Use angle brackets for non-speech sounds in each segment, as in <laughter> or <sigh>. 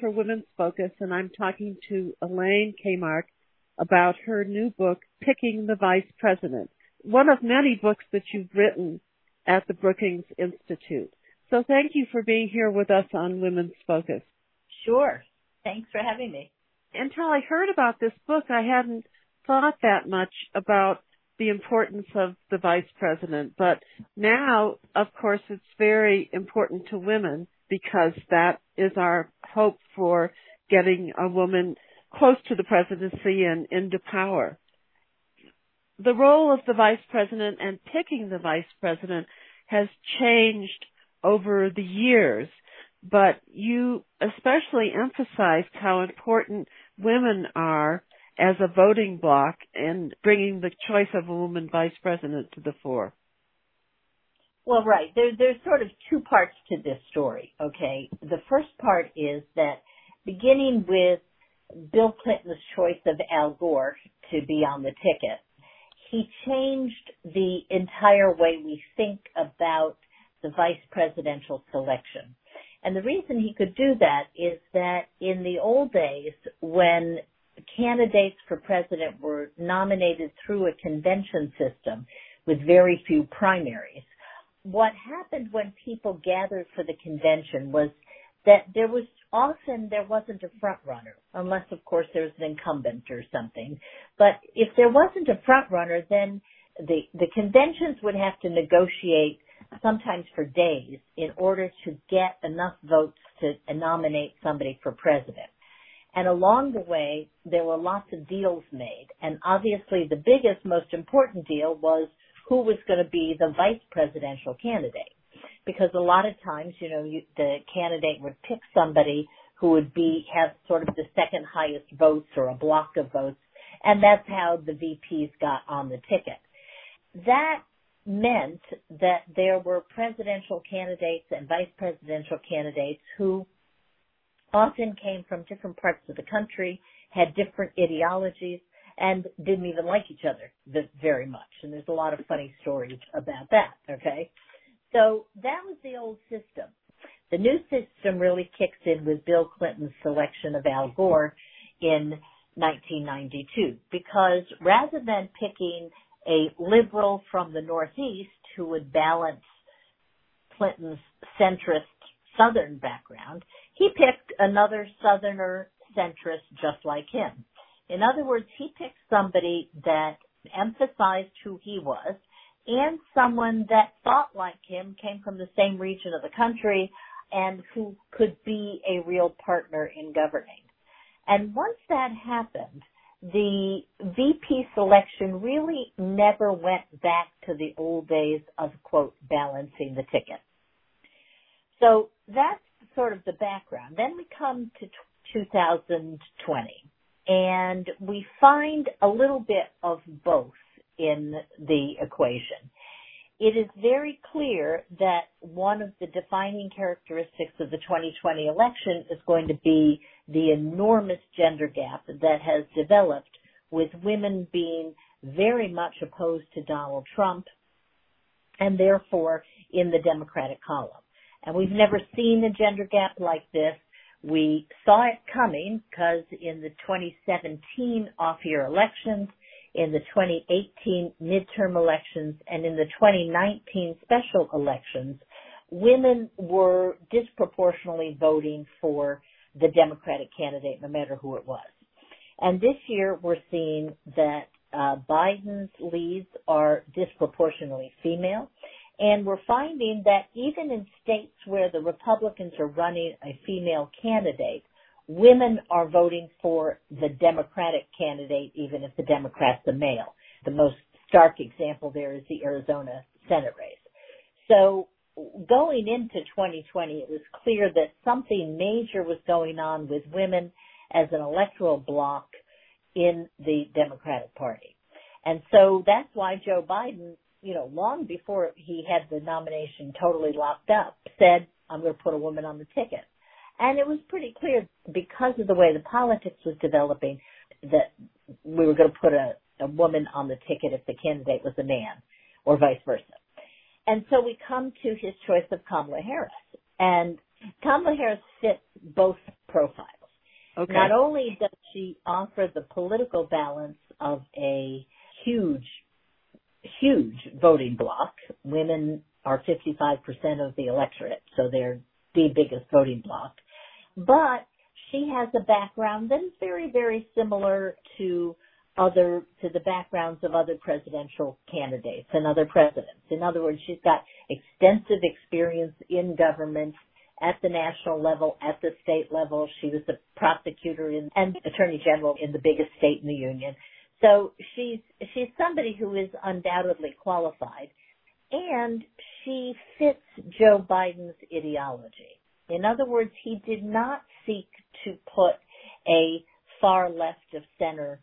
For Women's Focus, and I'm talking to Elaine Kamarck about her new book, Picking the Vice President, one of many books that you've written at the Brookings Institute. So thank you for being here with us on Women's Focus. Sure. Thanks for having me. Until I heard about this book, I hadn't thought that much about the importance of the vice president. But now, of course, it's very important to women because that is our hope for getting a woman close to the presidency and into power. The role of the vice president and picking the vice president has changed over the years, but you especially emphasized how important women are as a voting bloc in bringing the choice of a woman vice president to the fore. Well, right. There, there's sort of two parts to this story, okay? The first part is that beginning with Bill Clinton's choice of Al Gore to be on the ticket, he changed the entire way we think about the vice presidential selection. And the reason he could do that is that in the old days, when candidates for president were nominated through a convention system with very few primaries, what happened when people gathered for the convention was that there was often there wasn't a front runner unless of course there's an incumbent or something. But if there wasn't a front runner then the the conventions would have to negotiate sometimes for days in order to get enough votes to nominate somebody for president. And along the way there were lots of deals made. And obviously the biggest most important deal was who was going to be the vice presidential candidate. Because a lot of times, you know, you, the candidate would pick somebody who would be, have sort of the second highest votes or a block of votes, and that's how the VPs got on the ticket. That meant that there were presidential candidates and vice presidential candidates who often came from different parts of the country, had different ideologies, and didn't even like each other very much. And there's a lot of funny stories about that, okay? So that was the old system. The new system really kicks in with Bill Clinton's selection of Al Gore in 1992 because rather than picking a liberal from the Northeast who would balance Clinton's centrist Southern background, he picked another Southerner centrist just like him. In other words, he picked somebody that emphasized who he was and someone that thought like him, came from the same region of the country, and who could be a real partner in governing. And once that happened, the VP selection really never went back to the old days of quote balancing the ticket. So that's sort of the background. Then we come to 2020 and we find a little bit of both in the equation. It is very clear that one of the defining characteristics of the 2020 election is going to be the enormous gender gap that has developed with women being very much opposed to Donald Trump and therefore in the Democratic column. And we've never seen a gender gap like this we saw it coming because in the 2017 off-year elections, in the 2018 midterm elections, and in the 2019 special elections, women were disproportionately voting for the Democratic candidate, no matter who it was. And this year, we're seeing that uh, Biden's leads are disproportionately female, and we're finding that even in states where the Republicans are running a female candidate, women are voting for the Democratic candidate, even if the Democrat's a male. The most stark example there is the Arizona Senate race. So going into 2020, it was clear that something major was going on with women as an electoral bloc in the Democratic Party. And so that's why Joe Biden you know, long before he had the nomination totally locked up, said, I'm going to put a woman on the ticket. And it was pretty clear because of the way the politics was developing that we were going to put a, a woman on the ticket if the candidate was a man or vice versa. And so we come to his choice of Kamala Harris. And Kamala Harris fits both profiles. Okay. Not only does she offer the political balance of a huge, huge voting bloc, women are 55% of the electorate, so they're the biggest voting bloc, but she has a background that is very, very similar to other, to the backgrounds of other presidential candidates and other presidents. In other words, she's got extensive experience in government at the national level, at the state level. She was a prosecutor in, and attorney general in the biggest state in the union. So she's, she's somebody who is undoubtedly qualified and she fits Joe Biden's ideology. In other words, he did not seek to put a far left of center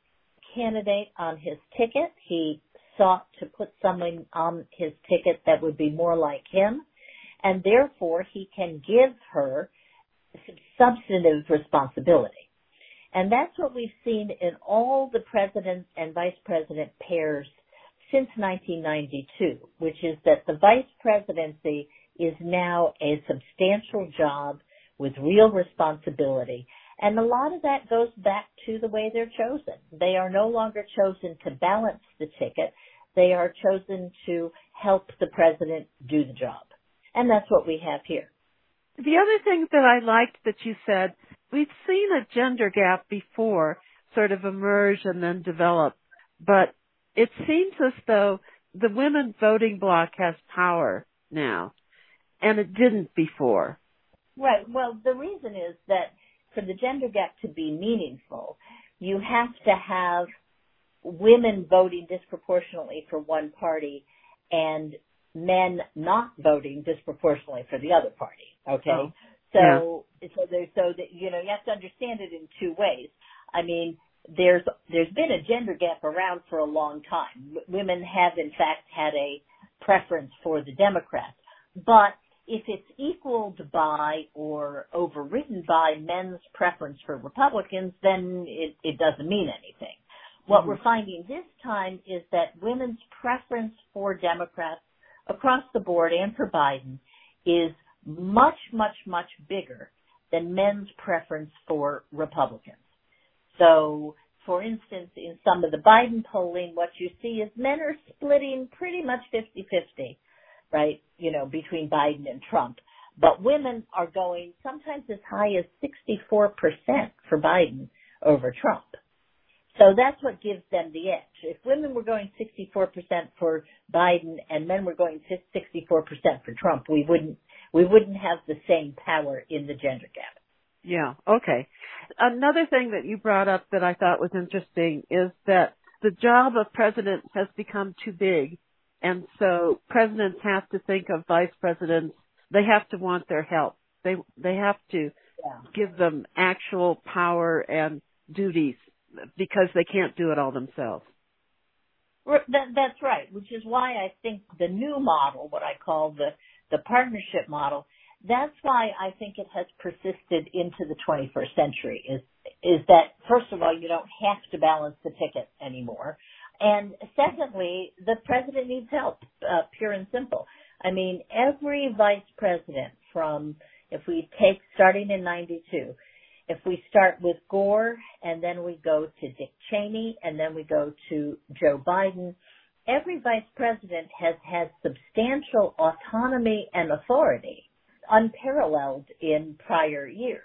candidate on his ticket. He sought to put someone on his ticket that would be more like him and therefore he can give her substantive responsibility. And that's what we've seen in all the president and vice president pairs since 1992, which is that the vice presidency is now a substantial job with real responsibility. And a lot of that goes back to the way they're chosen. They are no longer chosen to balance the ticket. They are chosen to help the president do the job. And that's what we have here. The other thing that I liked that you said, we've seen a gender gap before sort of emerge and then develop, but it seems as though the women voting bloc has power now, and it didn't before. Right. Well, the reason is that for the gender gap to be meaningful, you have to have women voting disproportionately for one party and men not voting disproportionately for the other party. Okay. Oh, so, yeah. so there's, so that, you know, you have to understand it in two ways. I mean, there's, there's been a gender gap around for a long time. W- women have in fact had a preference for the Democrats, but if it's equaled by or overridden by men's preference for Republicans, then it, it doesn't mean anything. What mm-hmm. we're finding this time is that women's preference for Democrats across the board and for Biden is much, much, much bigger than men's preference for Republicans. So, for instance, in some of the Biden polling, what you see is men are splitting pretty much 50-50, right? You know, between Biden and Trump. But women are going sometimes as high as 64% for Biden over Trump. So that's what gives them the edge. If women were going 64% for Biden and men were going 64% for Trump, we wouldn't, we wouldn't have the same power in the gender gap. Yeah, okay. Another thing that you brought up that I thought was interesting is that the job of president has become too big. And so presidents have to think of vice presidents. They have to want their help. They, they have to yeah. give them actual power and duties because they can't do it all themselves. That, that's right, which is why I think the new model, what I call the, the partnership model, that's why I think it has persisted into the 21st century is, is that first of all, you don't have to balance the ticket anymore. And secondly, the president needs help, uh, pure and simple. I mean, every vice president from, if we take starting in 92, if we start with Gore and then we go to Dick Cheney and then we go to Joe Biden, every vice president has had substantial autonomy and authority unparalleled in prior years.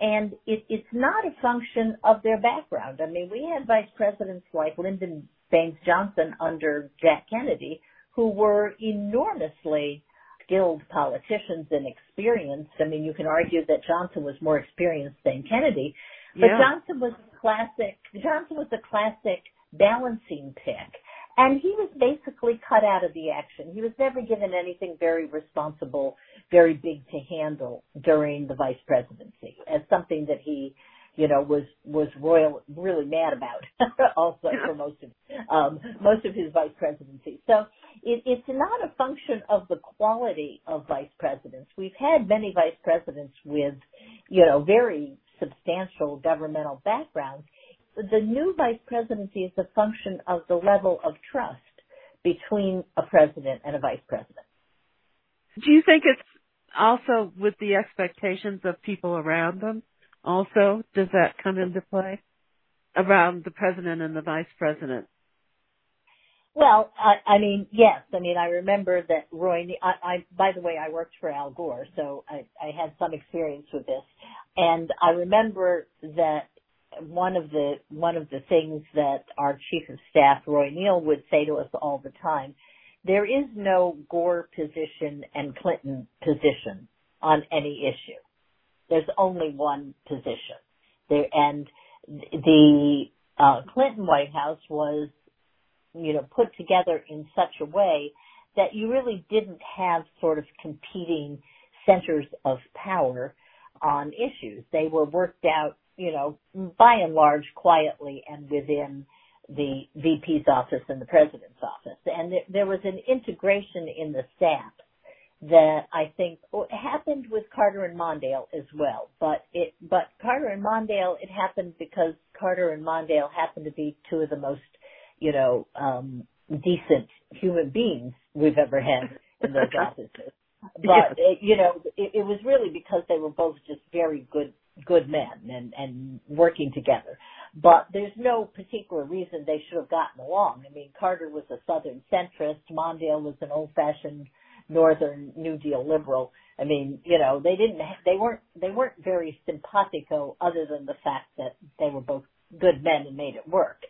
And it, it's not a function of their background. I mean, we had vice presidents like Lyndon Baines Johnson under Jack Kennedy who were enormously skilled politicians and experienced. I mean, you can argue that Johnson was more experienced than Kennedy, but yeah. Johnson was classic. Johnson was a classic balancing pick. And he was basically cut out of the action. He was never given anything very responsible, very big to handle during the vice presidency as something that he you know, was was royal really mad about <laughs> also for most of um, most of his vice presidency. So it, it's not a function of the quality of vice presidents. We've had many vice presidents with, you know, very substantial governmental backgrounds. The new vice presidency is a function of the level of trust between a president and a vice president. Do you think it's also with the expectations of people around them? also? Does that come into play around the president and the vice president? Well, I, I mean, yes. I mean, I remember that Roy. I, I, by the way, I worked for Al Gore, so I, I had some experience with this, and I remember that one of the one of the things that our chief of staff Roy Neel would say to us all the time, there is no Gore position and Clinton position on any issue. There's only one position. There and the uh, Clinton White House was you know, put together in such a way that you really didn't have sort of competing centers of power on issues. They were worked out, you know, by and large quietly and within the VP's office and the president's office. And there was an integration in the staff that I think happened with Carter and Mondale as well. But it, but Carter and Mondale, it happened because Carter and Mondale happened to be two of the most you know, um, decent human beings we've ever had in those <laughs> offices. But it, you know, it, it was really because they were both just very good good men and and working together. But there's no particular reason they should have gotten along. I mean, Carter was a Southern centrist. Mondale was an old-fashioned Northern New Deal liberal. I mean, you know, they didn't, they weren't, they weren't very simpatico other than the fact that they were both good men and made it work.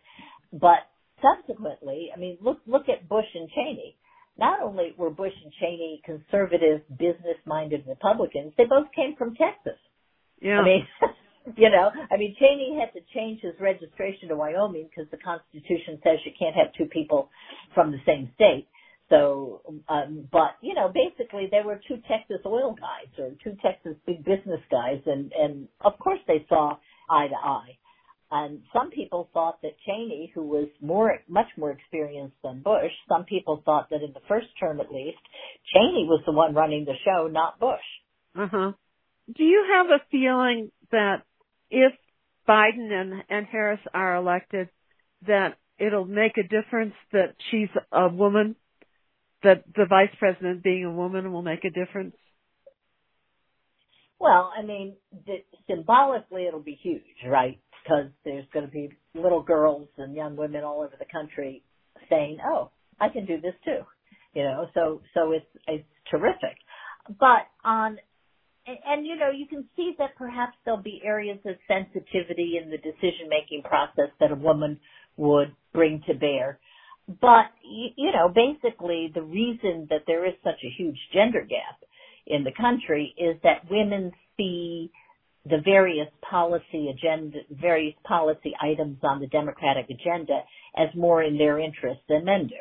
But subsequently, I mean, look look at Bush and Cheney. Not only were Bush and Cheney conservative, business-minded Republicans, they both came from Texas. Yeah. I mean, <laughs> you know, I mean, Cheney had to change his registration to Wyoming because the Constitution says you can't have two people from the same state. So, um, but you know, basically they were two Texas oil guys or two Texas big business guys, and and of course they saw eye to eye. And some people thought that Cheney, who was more, much more experienced than Bush, some people thought that in the first term at least, Cheney was the one running the show, not Bush. Uh huh. Do you have a feeling that if Biden and, and Harris are elected, that it'll make a difference that she's a woman? That the vice president being a woman will make a difference? Well, I mean, the, symbolically it'll be huge, right? because there's going to be little girls and young women all over the country saying, "Oh, I can do this too," you know. So so it's it's terrific. But on and, you know you can see that perhaps there'll be areas of sensitivity in the decision making process that a woman would bring to bear. But you know, basically, the reason that there is such a huge gender gap in the country is that women see the various policy agenda, various policy items on the Democratic agenda as more in their interest than men do.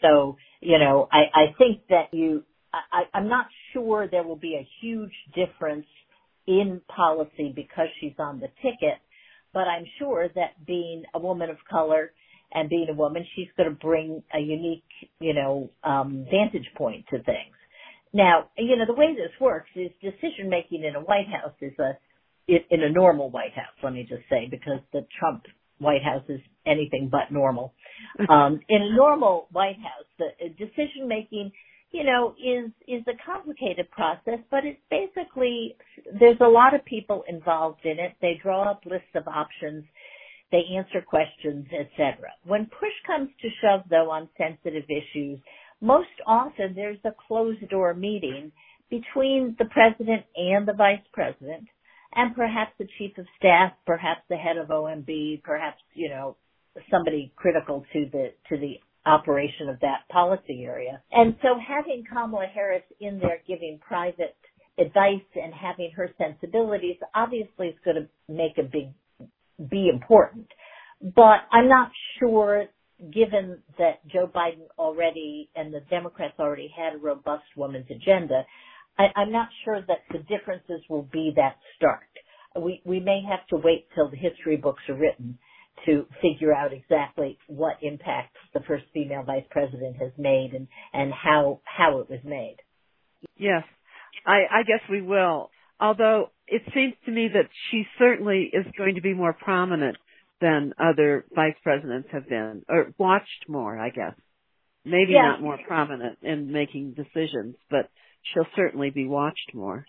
So, you know, I, I think that you, I, I'm not sure there will be a huge difference in policy because she's on the ticket, but I'm sure that being a woman of color and being a woman, she's going to bring a unique, you know, um, vantage point to things. Now, you know, the way this works is decision making in a White House is a, in a normal White House, let me just say, because the Trump White House is anything but normal. <laughs> Um, in a normal White House, the uh, decision making, you know, is, is a complicated process, but it's basically, there's a lot of people involved in it. They draw up lists of options. They answer questions, etc. When push comes to shove though on sensitive issues, most often there's a closed door meeting between the president and the vice president and perhaps the chief of staff, perhaps the head of OMB, perhaps, you know, somebody critical to the, to the operation of that policy area. And so having Kamala Harris in there giving private advice and having her sensibilities obviously is going to make a big, be important. But I'm not sure given that Joe Biden already and the Democrats already had a robust women's agenda, I, I'm not sure that the differences will be that stark. We we may have to wait till the history books are written to figure out exactly what impact the first female vice president has made and and how how it was made. Yes, I, I guess we will. Although it seems to me that she certainly is going to be more prominent than other vice presidents have been, or watched more, I guess. Maybe yeah. not more prominent in making decisions, but she'll certainly be watched more.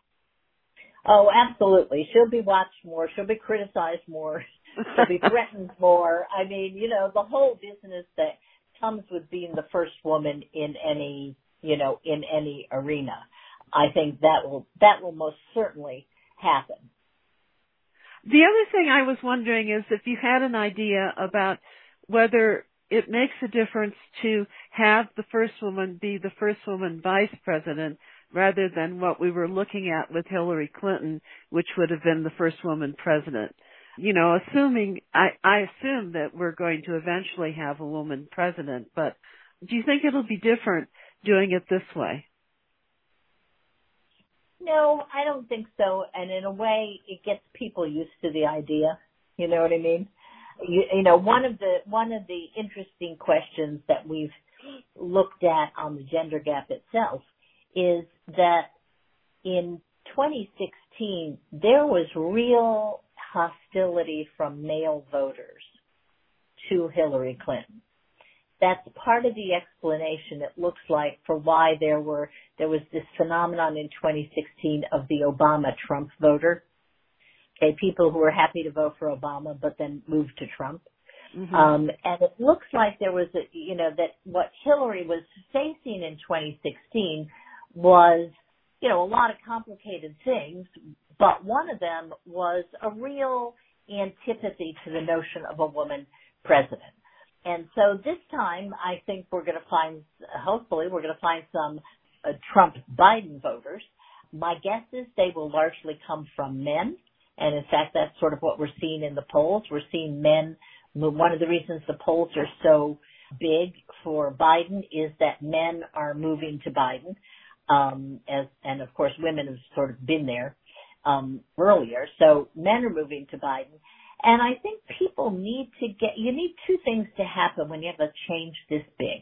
Oh, absolutely. She'll be watched more. She'll be criticized more. She'll be <laughs> threatened more. I mean, you know, the whole business that comes with being the first woman in any, you know, in any arena. I think that will, that will most certainly happen. The other thing I was wondering is if you had an idea about whether it makes a difference to have the first woman be the first woman vice president rather than what we were looking at with Hillary Clinton, which would have been the first woman president. You know, assuming, I, I assume that we're going to eventually have a woman president, but do you think it'll be different doing it this way? No, I don't think so. And in a way, it gets people used to the idea. You know what I mean? You, you know, one of the one of the interesting questions that we've looked at on the gender gap itself is that in 2016 there was real hostility from male voters to Hillary Clinton. That's part of the explanation it looks like for why there were there was this phenomenon in 2016 of the Obama Trump voter. Okay, people who were happy to vote for Obama but then moved to Trump. Mm-hmm. Um, and it looks like there was a, you know, that what Hillary was facing in 2016 was, you know, a lot of complicated things, but one of them was a real antipathy to the notion of a woman president. And so this time, I think we're going to find, hopefully, we're going to find some uh, Trump Biden voters. My guess is they will largely come from men. And in fact, that's sort of what we're seeing in the polls. We're seeing men. One of the reasons the polls are so big for Biden is that men are moving to Biden um, as, and of course women have sort of been there um, earlier. So men are moving to Biden, and I think people need to get. You need two things to happen when you have a change this big.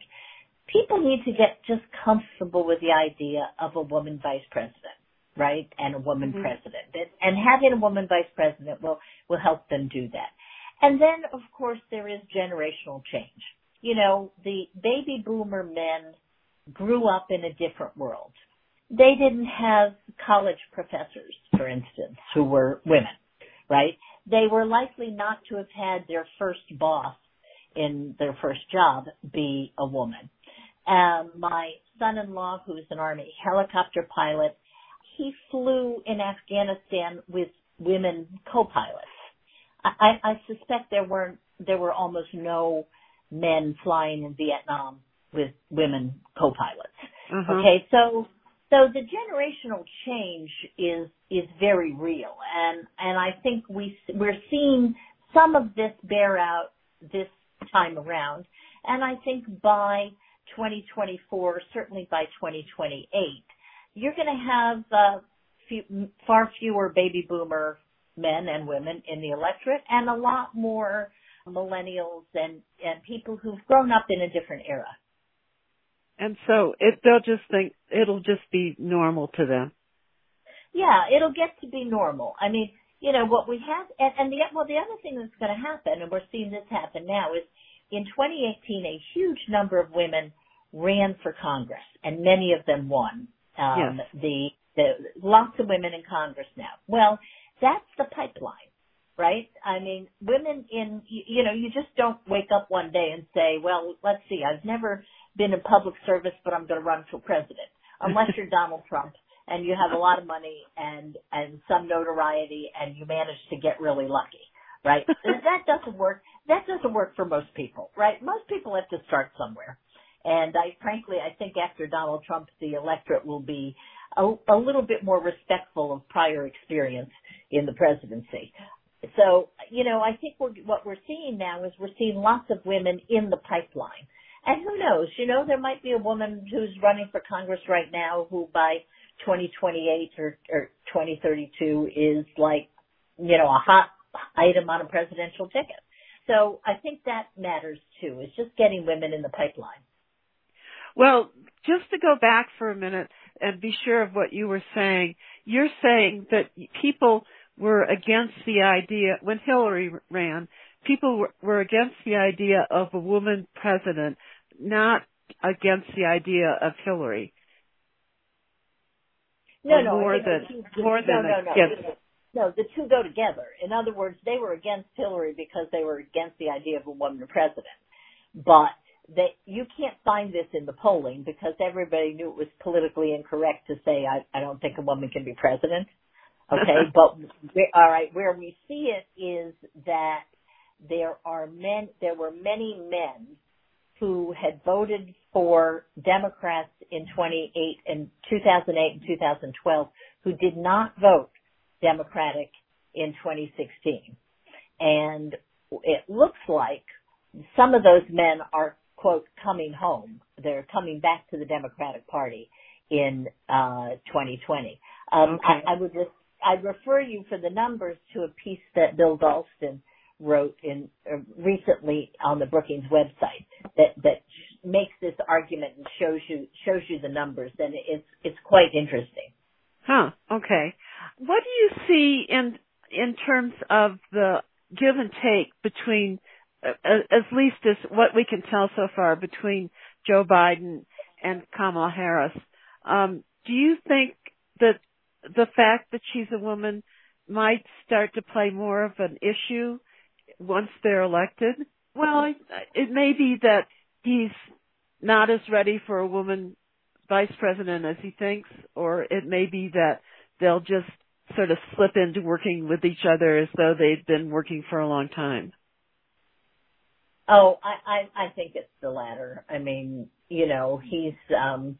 People need to get just comfortable with the idea of a woman vice president, right, and a woman mm-hmm. president, and having a woman vice president will will help them do that. And then, of course, there is generational change. You know, the baby boomer men grew up in a different world. They didn't have college professors, for instance, who were women, right? They were likely not to have had their first boss in their first job be a woman. Um, my son-in-law, who's an army helicopter pilot, he flew in Afghanistan with women co-pilots. I, I suspect there weren't, there were almost no men flying in Vietnam with women co-pilots. Mm-hmm. Okay, so so the generational change is is very real, and and I think we we're seeing some of this bear out this time around, and I think by 2024, certainly by 2028, you're going to have uh, few, far fewer baby boomer men and women in the electorate, and a lot more millennials and and people who've grown up in a different era. And so it, they'll just think it'll just be normal to them. Yeah, it'll get to be normal. I mean, you know, what we have, and, and the, well, the other thing that's going to happen, and we're seeing this happen now, is in 2018, a huge number of women ran for Congress, and many of them won. Um, yes. the, the, lots of women in Congress now. Well, that's the pipeline, right? I mean, women in, you, you know, you just don't wake up one day and say, well, let's see, I've never, been in public service, but I'm going to run for president. <laughs> Unless you're Donald Trump and you have a lot of money and and some notoriety and you manage to get really lucky, right? <laughs> that doesn't work. That doesn't work for most people, right? Most people have to start somewhere. And I frankly, I think after Donald Trump, the electorate will be a, a little bit more respectful of prior experience in the presidency. So, you know, I think we're, what we're seeing now is we're seeing lots of women in the pipeline and who knows, you know, there might be a woman who's running for Congress right now who by 2028 or, or 2032 is like, you know, a hot item on a presidential ticket. So I think that matters too. It's just getting women in the pipeline. Well, just to go back for a minute and be sure of what you were saying, you're saying that people were against the idea when Hillary ran people were against the idea of a woman president, not against the idea of Hillary. No, or no, more than more than no, no, against. No, the two go together. In other words, they were against Hillary because they were against the idea of a woman president. But they, you can't find this in the polling because everybody knew it was politically incorrect to say, I, I don't think a woman can be president. Okay, <laughs> but all right, where we see it is that there are men, there were many men who had voted for Democrats in 28 and 2008 and 2012 who did not vote Democratic in 2016. And it looks like some of those men are quote coming home. They're coming back to the Democratic Party in uh, 2020. Um, Okay. I, I would re- I'd refer you for the numbers to a piece that Bill Galston wrote in uh, recently on the Brookings website that that makes this argument and shows you shows you the numbers, and it's it's quite interesting. Huh. Okay. What do you see in in terms of the give and take between, uh, at least as what we can tell so far, between Joe Biden and Kamala Harris? Um, do you think that the fact that she's a woman might start to play more of an issue once they're elected? Well, it may be that he's not as ready for a woman vice president as he thinks, or it may be that they'll just sort of slip into working with each other as though they've been working for a long time. Oh, I, I, I think it's the latter. I mean, you know, he's, um,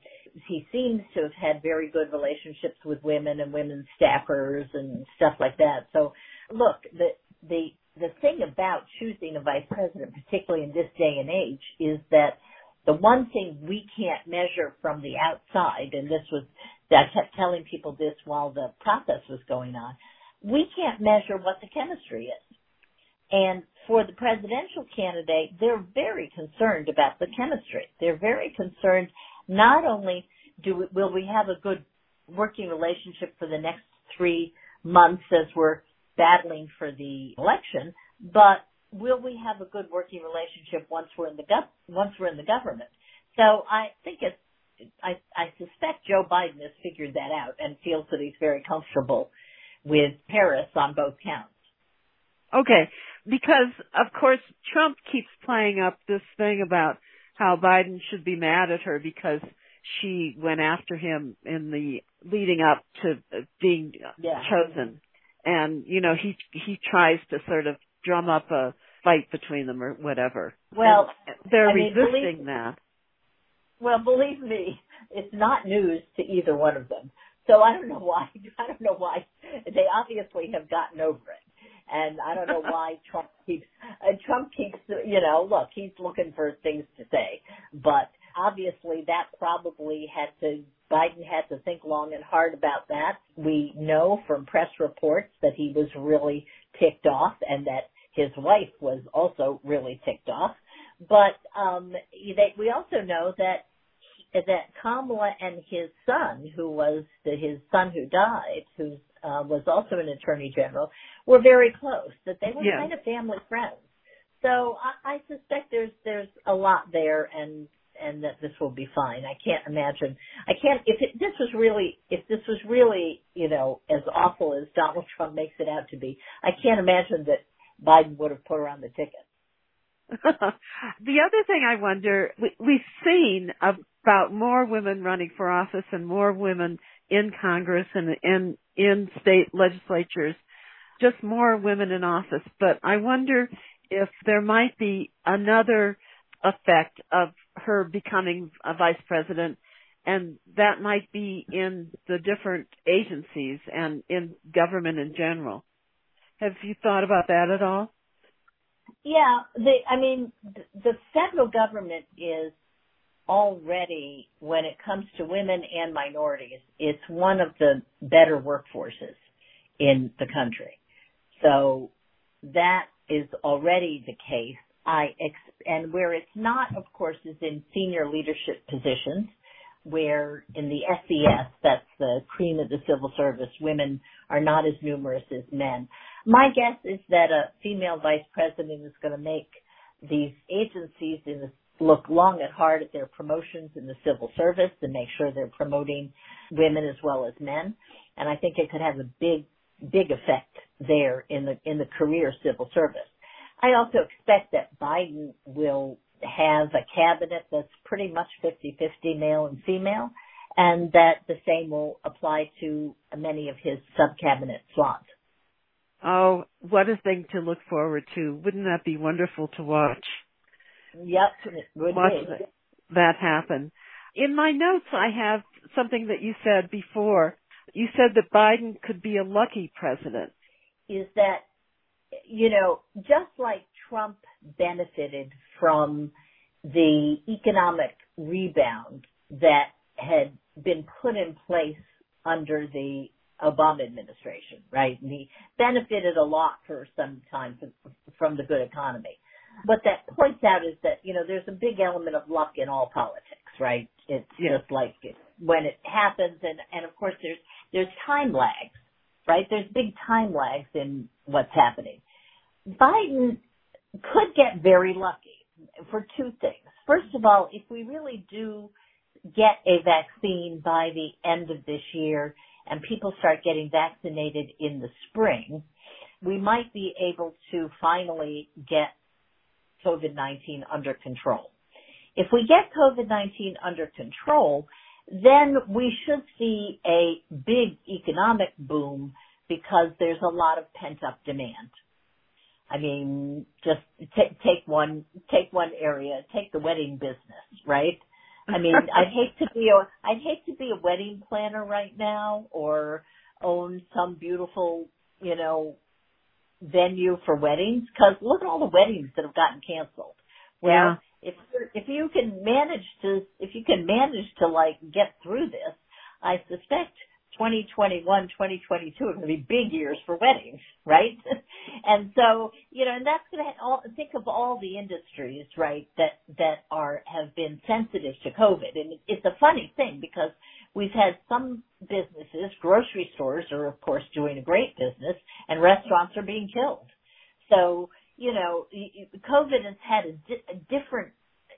he seems to have had very good relationships with women and women staffers and stuff like that. So look, the, the, the thing about choosing a vice president, particularly in this day and age, is that the one thing we can't measure from the outside, and this was, I kept telling people this while the process was going on, we can't measure what the chemistry is. And for the presidential candidate, they're very concerned about the chemistry. They're very concerned not only do we, will we have a good working relationship for the next three months as we're battling for the election, but will we have a good working relationship once we're in the gov- once we're in the government? So I think it's I, I suspect Joe Biden has figured that out and feels that he's very comfortable with Harris on both counts. Okay, because of course Trump keeps playing up this thing about how Biden should be mad at her because she went after him in the leading up to uh, being Yeah. chosen. And you know, he he tries to sort of drum up a fight between them or whatever. Well, And they're I mean, resisting believe- that. Well, believe me, it's not news to either one of them. So I don't know why. <laughs> I don't know why they obviously have gotten over it, and I don't know why <laughs> Trump keeps. Uh, Trump keeps. You know, look, he's looking for things to say, but obviously that probably had to. Biden had to think long and hard about that. We know from press reports that he was really ticked off, and that his wife was also really ticked off. But um, they, we also know that that Kamala and his son, who was the, his son who died, who uh, was also an attorney general, were very close. That they were Yeah. kind of family friends. So I, I suspect there's there's a lot there, and and that this will be fine. I can't imagine. I can't if it, this was really if this was really you know as awful as Donald Trump makes it out to be. I can't imagine that Biden would have put her on the ticket. <laughs> the other thing I wonder, we, we've seen about more women running for office and more women in Congress and in in state legislatures, just more women in office. But I wonder if there might be another effect of her becoming a vice president, and that might be in the different agencies and in government in general. Have you thought about that at all? Yeah, the I mean the federal government is already when it comes to women and minorities, it's one of the better workforces in the country. So that is already the case. And where it's not, of course, is in senior leadership positions, where in the SES, that's the cream of the civil service, women are not as numerous as men. My guess is that a female vice president is going to make these agencies the look long and hard at their promotions in the civil service and make sure they're promoting women as well as men. And I think it could have a big, big effect there in the, in the career civil service. I also expect that Biden will have a cabinet that's pretty much 50-50 male and female and that the same will apply to many of his sub-cabinet slots. Oh, what a thing to look forward to. Wouldn't that be wonderful to watch? Yep, it would watch be. that happen. In my notes, I have something that you said before. You said that Biden could be a lucky president. Is that, you know, just like Trump benefited from the economic rebound that had been put in place under the Obama administration, right? And he benefited a lot for some time from the good economy. What that points out is that, you know, there's a big element of luck in all politics, right? It's Yeah. just like when it happens and, and of course there's, there's time lags, right? There's big time lags in what's happening. Biden could get very lucky for two things. First of all, if we really do get a vaccine by the end of this year and people start getting vaccinated in the spring, we might be able to finally get COVID-19 under control. If we get COVID-19 under control, then we should see a big economic boom because there's a lot of pent up demand. I mean, just take, take one, take one area, take the wedding business, right? I mean, <laughs> I'd hate to be a, I'd hate to be a wedding planner right now or own some beautiful, you know, venue for weddings because look at all the weddings that have gotten canceled. Well, Yeah. If if you can manage to if you can manage to like get through this, I suspect 2021, 2022 are going to be big years for weddings, right? <laughs> and so, you know, and that's going to all think of all the industries, right, that that are have been sensitive to COVID. And it's a funny thing because we've had some businesses, grocery stores are of course doing a great business and restaurants are being killed. So, you know, COVID has had a, di- a different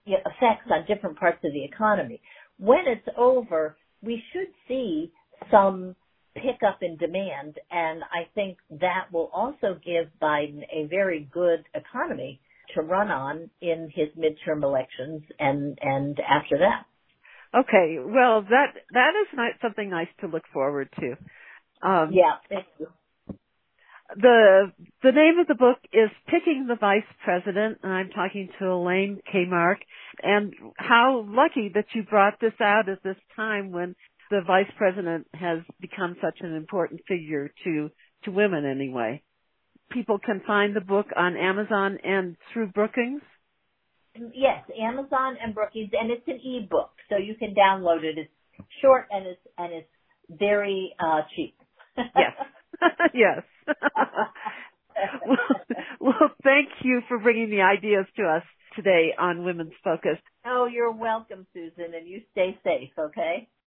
effects on different parts of the economy. When it's over, we should see some pickup in demand, and I think that will also give Biden a very good economy to run on in his midterm elections and and after that. Okay, well that that is ni- something nice to look forward to. Um, Yeah, thank you. The the name of the book is Picking the Vice President, and I'm talking to Elaine Kamarck. And how lucky that you brought this out at this time when the vice president has become such an important figure to to women anyway. People can find the book on Amazon and through Brookings. Yes, Amazon and Brookings, and it's an ebook, so you can download it. It's short and it's and it's very uh cheap. Yes. <laughs> yes. Well, <laughs> well, thank you for bringing the ideas to us today on Women's Focus. oh, you're welcome, Susan, and you stay safe, okay?